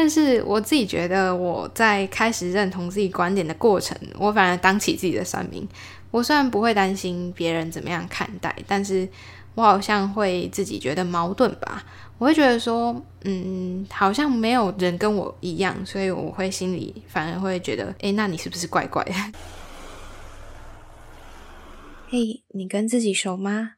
但是我自己觉得，我在开始认同自己观点的过程，我反而当起自己的算命。我虽然不会担心别人怎么样看待，但是我好像会自己觉得矛盾吧。我会觉得说，嗯，好像没有人跟我一样，所以我会心里反而会觉得，诶，那你是不是怪怪的？嘿，你跟自己熟吗？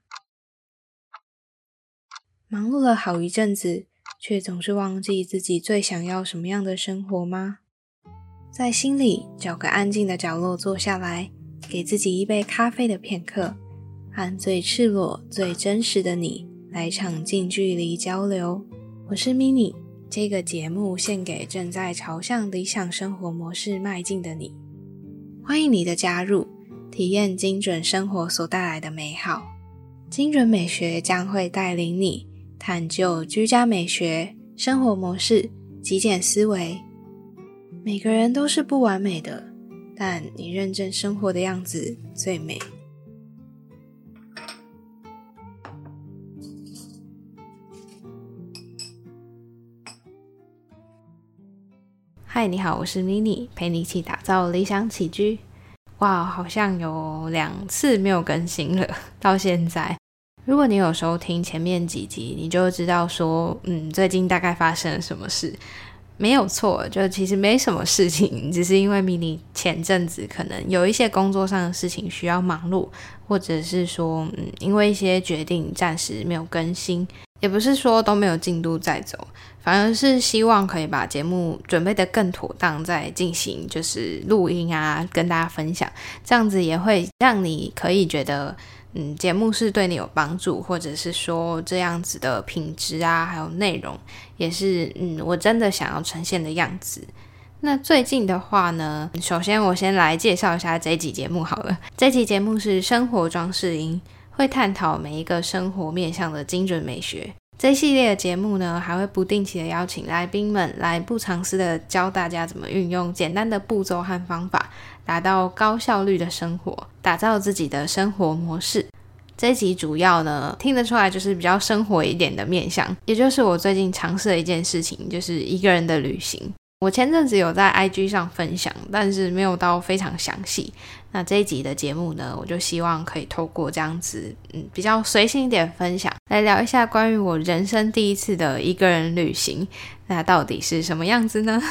忙碌了好一阵子，却总是忘记自己最想要什么样的生活吗？在心里找个安静的角落坐下来，给自己一杯咖啡的片刻，和最赤裸、最真实的你来场近距离交流。我是 mini，这个节目献给正在朝向理想生活模式迈进的你，欢迎你的加入。体验精准生活所带来的美好，精准美学将会带领你探究居家美学、生活模式、极简思维。每个人都是不完美的，但你认真生活的样子最美。嗨，你好，我是 mini，陪你一起打造理想起居。哇，好像有两次没有更新了，到现在。如果你有收听前面几集，你就知道说，嗯，最近大概发生了什么事。没有错，就其实没什么事情，只是因为迷你前阵子可能有一些工作上的事情需要忙碌，或者是说，嗯，因为一些决定暂时没有更新。也不是说都没有进度在走，反而是希望可以把节目准备的更妥当，再进行就是录音啊，跟大家分享，这样子也会让你可以觉得，嗯，节目是对你有帮助，或者是说这样子的品质啊，还有内容也是，嗯，我真的想要呈现的样子。那最近的话呢，首先我先来介绍一下这集节目好了，这集节目是生活装饰音。会探讨每一个生活面向的精准美学。这系列的节目呢，还会不定期的邀请来宾们来不藏私的教大家怎么运用简单的步骤和方法，达到高效率的生活，打造自己的生活模式。这一集主要呢，听得出来就是比较生活一点的面向，也就是我最近尝试的一件事情，就是一个人的旅行。我前阵子有在 IG 上分享，但是没有到非常详细。那这一集的节目呢，我就希望可以透过这样子，嗯，比较随性一点分享，来聊一下关于我人生第一次的一个人旅行，那到底是什么样子呢？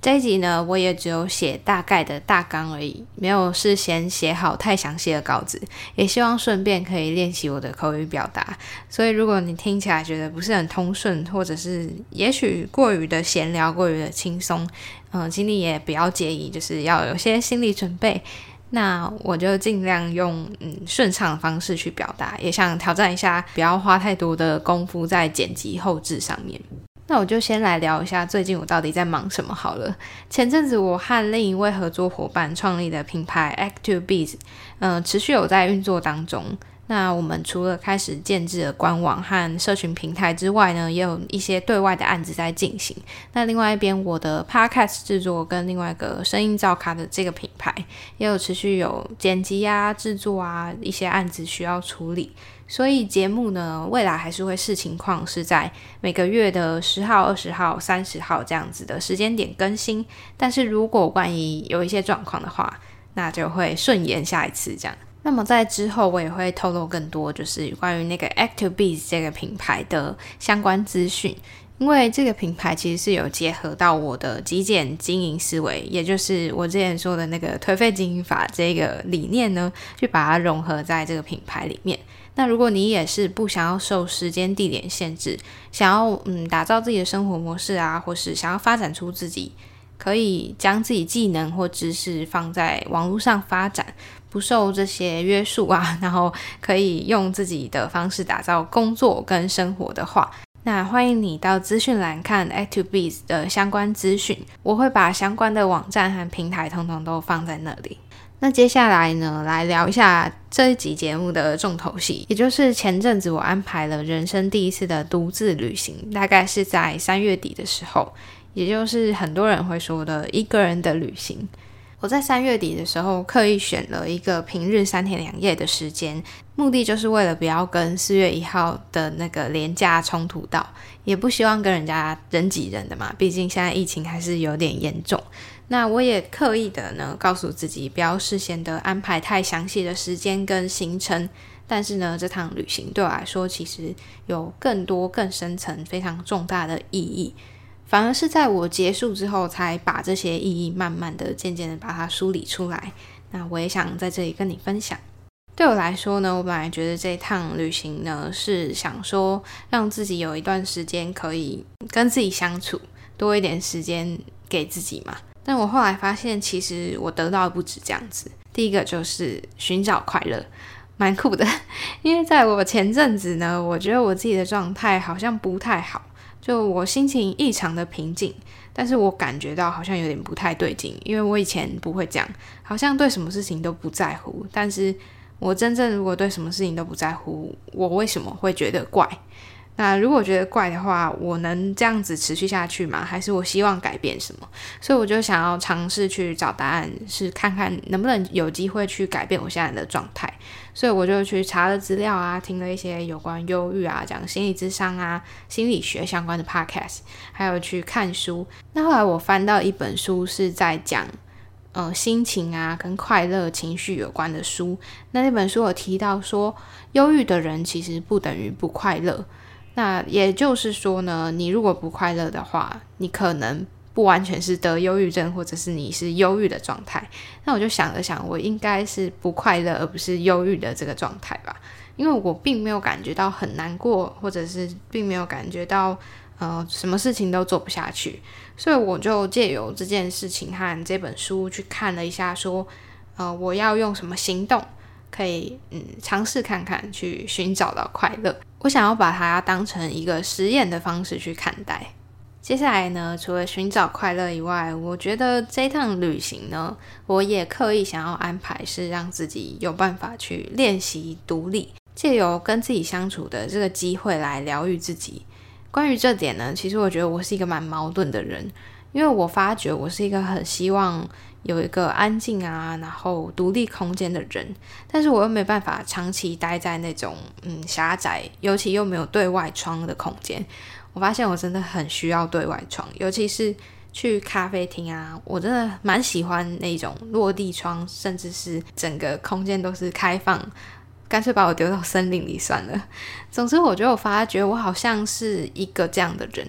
这一集呢，我也只有写大概的大纲而已，没有事先写好太详细的稿子，也希望顺便可以练习我的口语表达。所以，如果你听起来觉得不是很通顺，或者是也许过于的闲聊、过于的轻松，嗯，请你也不要介意，就是要有些心理准备。那我就尽量用嗯顺畅的方式去表达，也想挑战一下，不要花太多的功夫在剪辑后置上面。那我就先来聊一下最近我到底在忙什么好了。前阵子我和另一位合作伙伴创立的品牌 Active Bees，嗯，持续有在运作当中。那我们除了开始建制了官网和社群平台之外呢，也有一些对外的案子在进行。那另外一边，我的 Podcast 制作跟另外一个声音照卡的这个品牌，也有持续有剪辑啊、制作啊一些案子需要处理。所以节目呢，未来还是会视情况，是在每个月的十号、二十号、三十号这样子的时间点更新。但是如果万一有一些状况的话，那就会顺延下一次这样。那么在之后，我也会透露更多，就是关于那个 Active Bees 这个品牌的相关资讯。因为这个品牌其实是有结合到我的极简经营思维，也就是我之前说的那个颓废经营法这个理念呢，去把它融合在这个品牌里面。那如果你也是不想要受时间地点限制，想要嗯打造自己的生活模式啊，或是想要发展出自己可以将自己技能或知识放在网络上发展，不受这些约束啊，然后可以用自己的方式打造工作跟生活的话。那欢迎你到资讯栏看 Active Bees 的相关资讯，我会把相关的网站和平台通通都放在那里。那接下来呢，来聊一下这一集节目的重头戏，也就是前阵子我安排了人生第一次的独自旅行，大概是在三月底的时候，也就是很多人会说的一个人的旅行。我在三月底的时候刻意选了一个平日三天两夜的时间，目的就是为了不要跟四月一号的那个廉价冲突到，也不希望跟人家人挤人的嘛。毕竟现在疫情还是有点严重。那我也刻意的呢，告诉自己不要事先的安排太详细的时间跟行程。但是呢，这趟旅行对我来说，其实有更多更深层、非常重大的意义。反而是在我结束之后，才把这些意义慢慢的、渐渐的把它梳理出来。那我也想在这里跟你分享。对我来说呢，我本来觉得这趟旅行呢，是想说让自己有一段时间可以跟自己相处，多一点时间给自己嘛。但我后来发现，其实我得到的不止这样子。第一个就是寻找快乐。蛮酷的，因为在我前阵子呢，我觉得我自己的状态好像不太好，就我心情异常的平静，但是我感觉到好像有点不太对劲，因为我以前不会这样，好像对什么事情都不在乎，但是我真正如果对什么事情都不在乎，我为什么会觉得怪？那如果觉得怪的话，我能这样子持续下去吗？还是我希望改变什么？所以我就想要尝试去找答案，是看看能不能有机会去改变我现在的状态。所以我就去查了资料啊，听了一些有关忧郁啊、讲心理智商啊、心理学相关的 podcast，还有去看书。那后来我翻到一本书，是在讲呃心情啊跟快乐情绪有关的书。那那本书有提到说，忧郁的人其实不等于不快乐。那也就是说呢，你如果不快乐的话，你可能不完全是得忧郁症，或者是你是忧郁的状态。那我就想了想，我应该是不快乐，而不是忧郁的这个状态吧，因为我并没有感觉到很难过，或者是并没有感觉到呃什么事情都做不下去，所以我就借由这件事情和这本书去看了一下，说呃我要用什么行动。可以嗯尝试看看，去寻找到快乐。我想要把它当成一个实验的方式去看待。接下来呢，除了寻找快乐以外，我觉得这趟旅行呢，我也刻意想要安排是让自己有办法去练习独立，借由跟自己相处的这个机会来疗愈自己。关于这点呢，其实我觉得我是一个蛮矛盾的人，因为我发觉我是一个很希望。有一个安静啊，然后独立空间的人，但是我又没办法长期待在那种嗯狭窄，尤其又没有对外窗的空间。我发现我真的很需要对外窗，尤其是去咖啡厅啊，我真的蛮喜欢那种落地窗，甚至是整个空间都是开放，干脆把我丢到森林里算了。总之，我觉得我发觉我好像是一个这样的人。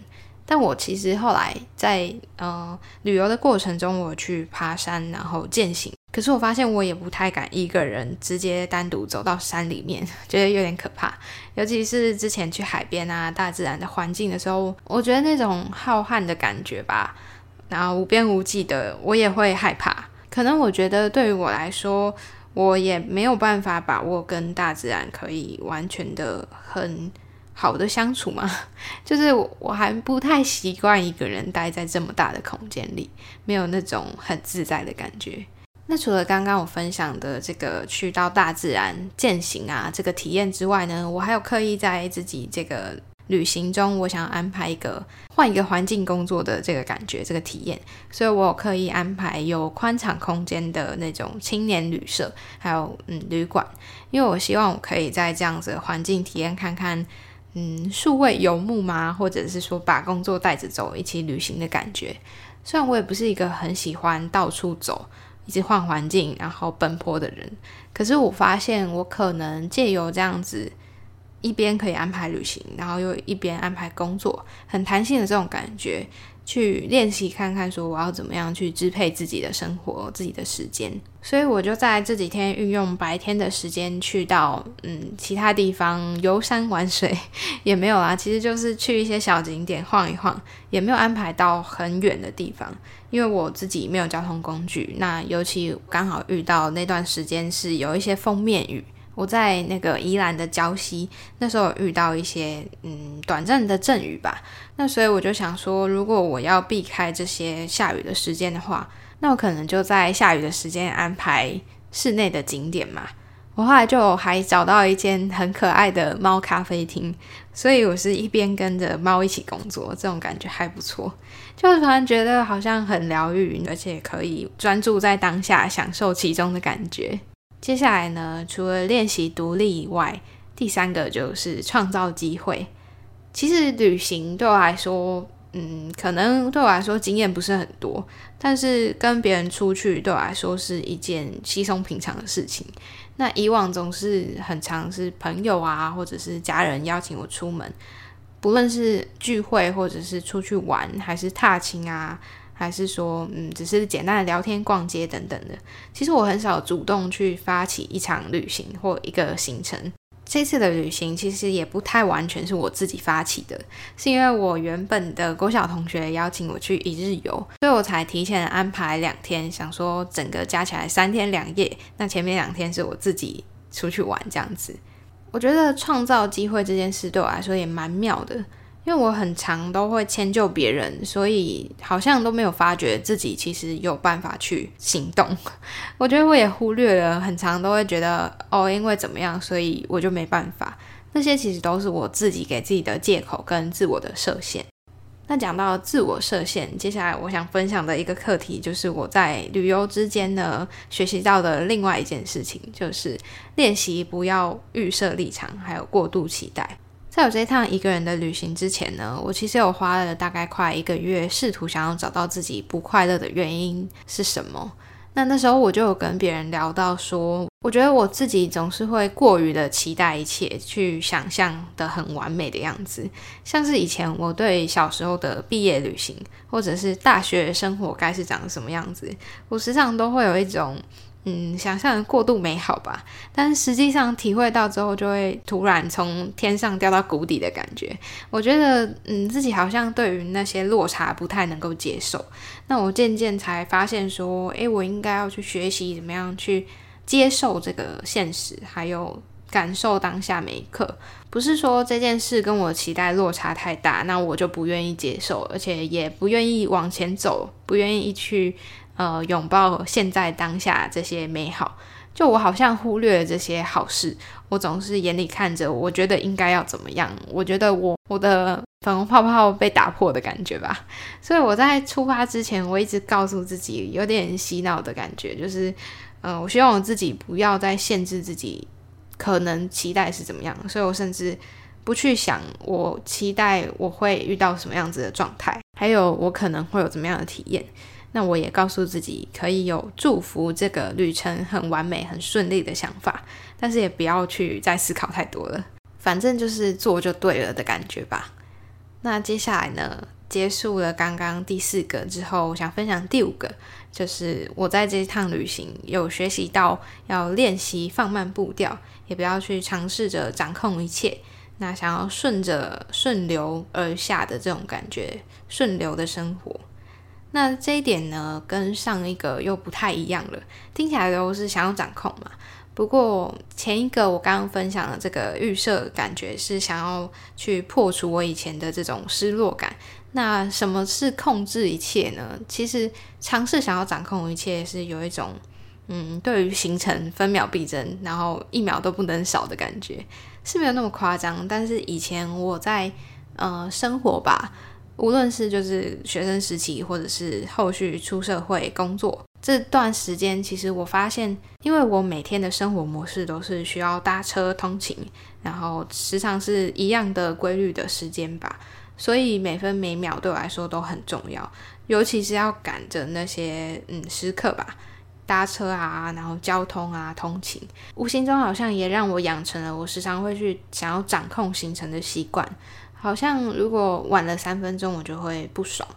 但我其实后来在呃旅游的过程中，我去爬山，然后践行。可是我发现我也不太敢一个人直接单独走到山里面，觉得有点可怕。尤其是之前去海边啊，大自然的环境的时候，我觉得那种浩瀚的感觉吧，然后无边无际的，我也会害怕。可能我觉得对于我来说，我也没有办法把握跟大自然可以完全的很。好的相处吗？就是我我还不太习惯一个人待在这么大的空间里，没有那种很自在的感觉。那除了刚刚我分享的这个去到大自然践行啊这个体验之外呢，我还有刻意在自己这个旅行中，我想要安排一个换一个环境工作的这个感觉，这个体验。所以我有刻意安排有宽敞空间的那种青年旅社，还有嗯旅馆，因为我希望我可以在这样子的环境体验看看。嗯，数位游牧吗？或者是说把工作带着走，一起旅行的感觉。虽然我也不是一个很喜欢到处走、一直换环境然后奔波的人，可是我发现我可能借由这样子，一边可以安排旅行，然后又一边安排工作，很弹性的这种感觉。去练习看看，说我要怎么样去支配自己的生活、自己的时间。所以我就在这几天运用白天的时间去到嗯其他地方游山玩水，也没有啊，其实就是去一些小景点晃一晃，也没有安排到很远的地方，因为我自己没有交通工具。那尤其刚好遇到那段时间是有一些封面雨。我在那个宜兰的礁溪，那时候遇到一些嗯短暂的阵雨吧，那所以我就想说，如果我要避开这些下雨的时间的话，那我可能就在下雨的时间安排室内的景点嘛。我后来就还找到一间很可爱的猫咖啡厅，所以我是一边跟着猫一起工作，这种感觉还不错。就突然觉得好像很疗愈，而且可以专注在当下，享受其中的感觉。接下来呢，除了练习独立以外，第三个就是创造机会。其实旅行对我来说，嗯，可能对我来说经验不是很多，但是跟别人出去对我来说是一件稀松平常的事情。那以往总是很常是朋友啊，或者是家人邀请我出门。不论是聚会，或者是出去玩，还是踏青啊，还是说，嗯，只是简单的聊天、逛街等等的，其实我很少主动去发起一场旅行或一个行程。这次的旅行其实也不太完全是我自己发起的，是因为我原本的国小同学邀请我去一日游，所以我才提前安排两天，想说整个加起来三天两夜，那前面两天是我自己出去玩这样子。我觉得创造机会这件事对我来说也蛮妙的，因为我很常都会迁就别人，所以好像都没有发觉自己其实有办法去行动。我觉得我也忽略了，很常都会觉得哦，因为怎么样，所以我就没办法。那些其实都是我自己给自己的借口跟自我的设限。那讲到自我设限，接下来我想分享的一个课题，就是我在旅游之间呢学习到的另外一件事情，就是练习不要预设立场，还有过度期待。在我这趟一个人的旅行之前呢，我其实有花了大概快一个月，试图想要找到自己不快乐的原因是什么。那那时候我就有跟别人聊到说，我觉得我自己总是会过于的期待一切，去想象的很完美的样子，像是以前我对小时候的毕业旅行，或者是大学生活该是长什么样子，我时常都会有一种。嗯，想象过度美好吧，但实际上体会到之后，就会突然从天上掉到谷底的感觉。我觉得，嗯，自己好像对于那些落差不太能够接受。那我渐渐才发现说，诶，我应该要去学习怎么样去接受这个现实，还有感受当下每一刻。不是说这件事跟我期待落差太大，那我就不愿意接受，而且也不愿意往前走，不愿意去。呃，拥抱现在当下这些美好，就我好像忽略了这些好事。我总是眼里看着，我觉得应该要怎么样？我觉得我我的粉红泡泡被打破的感觉吧。所以我在出发之前，我一直告诉自己，有点洗脑的感觉，就是，嗯，我希望我自己不要再限制自己，可能期待是怎么样。所以我甚至不去想，我期待我会遇到什么样子的状态，还有我可能会有怎么样的体验。那我也告诉自己，可以有祝福这个旅程很完美、很顺利的想法，但是也不要去再思考太多了，反正就是做就对了的感觉吧。那接下来呢，结束了刚刚第四个之后，我想分享第五个，就是我在这趟旅行有学习到要练习放慢步调，也不要去尝试着掌控一切，那想要顺着顺流而下的这种感觉，顺流的生活。那这一点呢，跟上一个又不太一样了。听起来都是想要掌控嘛。不过前一个我刚刚分享的这个预设感觉是想要去破除我以前的这种失落感。那什么是控制一切呢？其实尝试想要掌控一切是有一种，嗯，对于行程分秒必争，然后一秒都不能少的感觉，是没有那么夸张。但是以前我在呃生活吧。无论是就是学生时期，或者是后续出社会工作这段时间，其实我发现，因为我每天的生活模式都是需要搭车通勤，然后时常是一样的规律的时间吧，所以每分每秒对我来说都很重要，尤其是要赶着那些嗯时刻吧，搭车啊，然后交通啊，通勤，无形中好像也让我养成了我时常会去想要掌控行程的习惯。好像如果晚了三分钟，我就会不爽。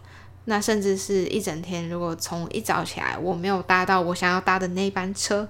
那甚至是一整天，如果从一早起来我没有搭到我想要搭的那班车，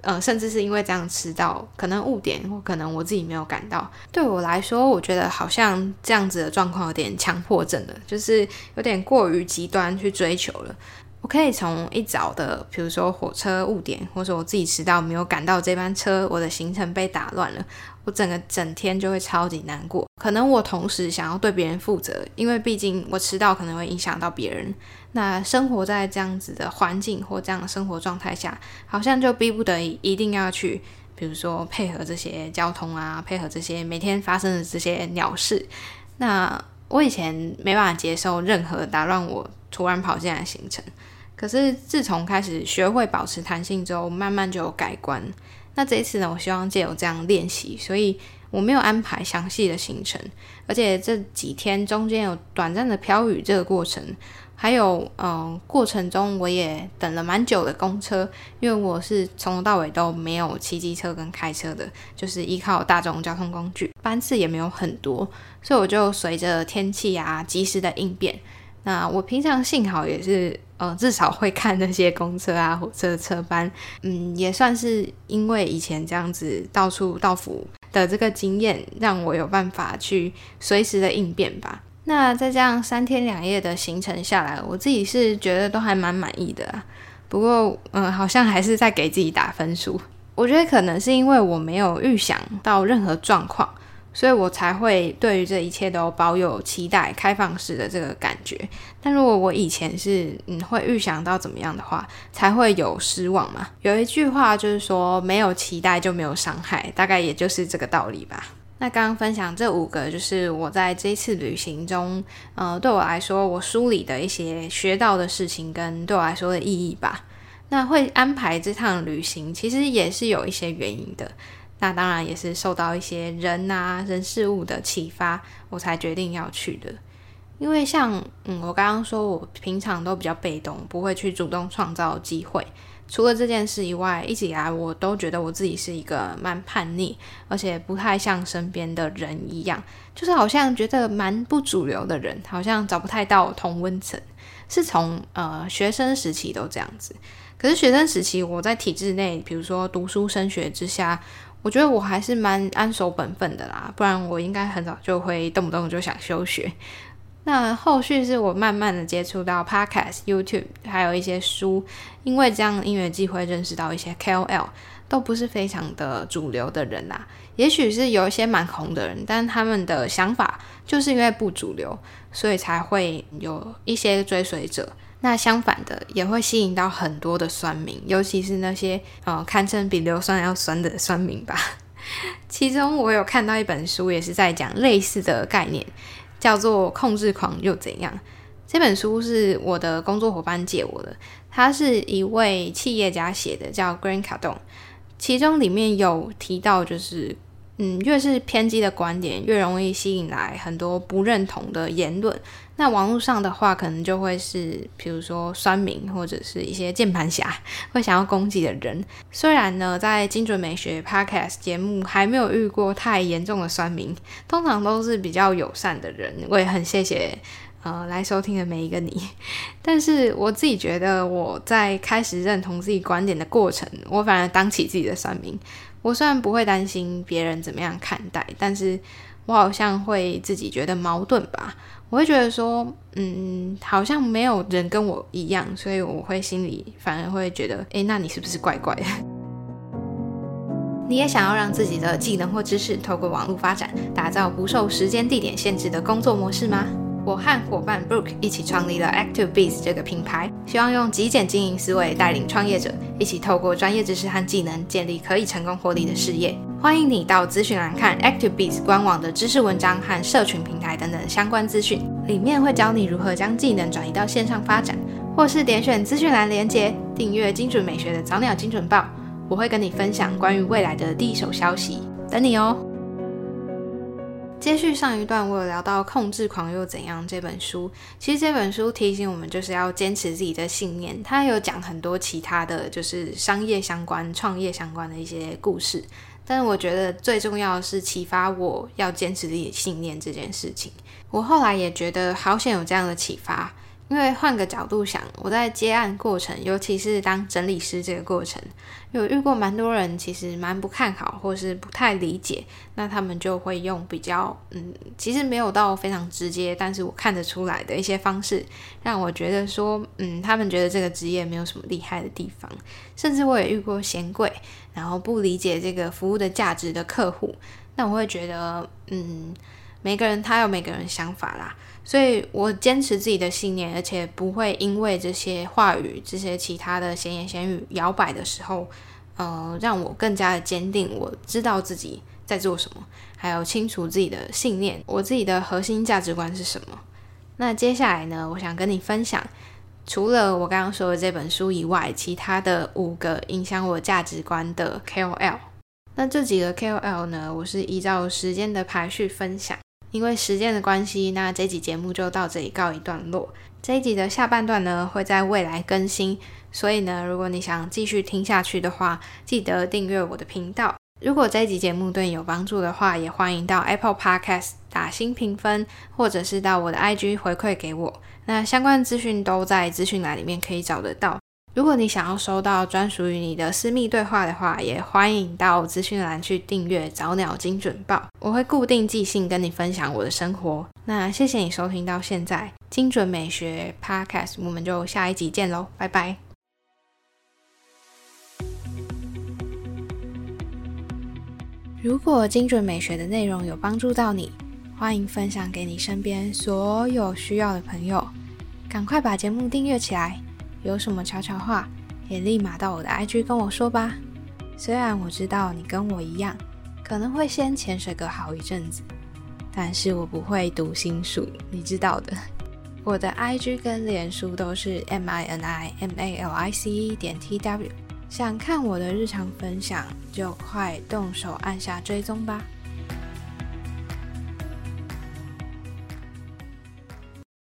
呃，甚至是因为这样迟到，可能误点或可能我自己没有赶到，对我来说，我觉得好像这样子的状况有点强迫症了，就是有点过于极端去追求了。我可以从一早的，比如说火车误点，或者我自己迟到没有赶到这班车，我的行程被打乱了，我整个整天就会超级难过。可能我同时想要对别人负责，因为毕竟我迟到可能会影响到别人。那生活在这样子的环境或这样的生活状态下，好像就逼不得已一定要去比如说配合这些交通啊，配合这些每天发生的这些鸟事。那我以前没办法接受任何打乱我突然跑进来的行程，可是自从开始学会保持弹性之后，慢慢就有改观。那这一次呢，我希望借由这样练习，所以我没有安排详细的行程，而且这几天中间有短暂的飘雨这个过程。还有，嗯，过程中我也等了蛮久的公车，因为我是从头到尾都没有骑机车跟开车的，就是依靠大众交通工具，班次也没有很多，所以我就随着天气啊及时的应变。那我平常幸好也是，呃，至少会看那些公车啊、火车车班，嗯，也算是因为以前这样子到处到府的这个经验，让我有办法去随时的应变吧。那在这样三天两夜的行程下来，我自己是觉得都还蛮满意的。不过，嗯，好像还是在给自己打分数。我觉得可能是因为我没有预想到任何状况，所以我才会对于这一切都保有期待、开放式的这个感觉。但如果我以前是嗯会预想到怎么样的话，才会有失望嘛。有一句话就是说，没有期待就没有伤害，大概也就是这个道理吧。那刚刚分享这五个，就是我在这次旅行中，呃，对我来说，我梳理的一些学到的事情跟对我来说的意义吧。那会安排这趟旅行，其实也是有一些原因的。那当然也是受到一些人啊、人事物的启发，我才决定要去的。因为像，嗯，我刚刚说，我平常都比较被动，不会去主动创造机会。除了这件事以外，一直以来我都觉得我自己是一个蛮叛逆，而且不太像身边的人一样，就是好像觉得蛮不主流的人，好像找不太到同温层。是从呃学生时期都这样子，可是学生时期我在体制内，比如说读书升学之下，我觉得我还是蛮安守本分的啦，不然我应该很早就会动不动就想休学。那后续是我慢慢的接触到 Podcast、YouTube，还有一些书，因为这样音乐机会认识到一些 KOL，都不是非常的主流的人啦。也许是有一些蛮红的人，但他们的想法就是因为不主流，所以才会有一些追随者。那相反的，也会吸引到很多的酸民，尤其是那些呃堪称比硫酸要酸的酸民吧。其中我有看到一本书，也是在讲类似的概念。叫做控制狂又怎样？这本书是我的工作伙伴借我的，他是一位企业家写的，叫 Green cardon。其中里面有提到，就是嗯，越是偏激的观点，越容易吸引来很多不认同的言论。那网络上的话，可能就会是，比如说酸民或者是一些键盘侠会想要攻击的人。虽然呢，在精准美学 Podcast 节目还没有遇过太严重的酸民，通常都是比较友善的人。我也很谢谢呃来收听的每一个你。但是我自己觉得，我在开始认同自己观点的过程，我反而当起自己的酸民。我虽然不会担心别人怎么样看待，但是我好像会自己觉得矛盾吧。我会觉得说，嗯，好像没有人跟我一样，所以我会心里反而会觉得，哎，那你是不是怪怪的？你也想要让自己的技能或知识透过网络发展，打造不受时间地点限制的工作模式吗？我和伙伴 Brooke 一起创立了 ActiveBees 这个品牌，希望用极简经营思维带领创业者，一起透过专业知识和技能，建立可以成功获利的事业。欢迎你到资讯栏看 ActiveBees 官网的知识文章和社群平台等等相关资讯，里面会教你如何将技能转移到线上发展，或是点选资讯栏连接订阅精准美学的早鸟精准报，我会跟你分享关于未来的第一手消息，等你哦。接续上一段，我有聊到《控制狂又怎样》这本书。其实这本书提醒我们，就是要坚持自己的信念。它有讲很多其他的就是商业相关、创业相关的一些故事，但是我觉得最重要的是启发我要坚持自己的信念这件事情。我后来也觉得好想有这样的启发。因为换个角度想，我在接案过程，尤其是当整理师这个过程，有遇过蛮多人，其实蛮不看好，或是不太理解，那他们就会用比较，嗯，其实没有到非常直接，但是我看得出来的一些方式，让我觉得说，嗯，他们觉得这个职业没有什么厉害的地方，甚至我也遇过嫌贵，然后不理解这个服务的价值的客户，那我会觉得，嗯，每个人他有每个人想法啦。所以我坚持自己的信念，而且不会因为这些话语、这些其他的闲言闲语摇摆的时候，呃，让我更加的坚定，我知道自己在做什么，还有清楚自己的信念，我自己的核心价值观是什么。那接下来呢，我想跟你分享，除了我刚刚说的这本书以外，其他的五个影响我价值观的 KOL。那这几个 KOL 呢，我是依照时间的排序分享。因为时间的关系，那这集节目就到这里告一段落。这一集的下半段呢，会在未来更新，所以呢，如果你想继续听下去的话，记得订阅我的频道。如果这集节目对你有帮助的话，也欢迎到 Apple Podcast 打新评分，或者是到我的 IG 回馈给我。那相关资讯都在资讯栏里面可以找得到。如果你想要收到专属于你的私密对话的话，也欢迎到资讯栏去订阅早鸟精准报，我会固定寄信跟你分享我的生活。那谢谢你收听到现在，精准美学 Podcast，我们就下一集见喽，拜拜。如果精准美学的内容有帮助到你，欢迎分享给你身边所有需要的朋友，赶快把节目订阅起来。有什么悄悄话，也立马到我的 IG 跟我说吧。虽然我知道你跟我一样，可能会先潜水个好一阵子，但是我不会读心术，你知道的。我的 IG 跟脸书都是 M I N I M A L I C E 点 T W，想看我的日常分享，就快动手按下追踪吧。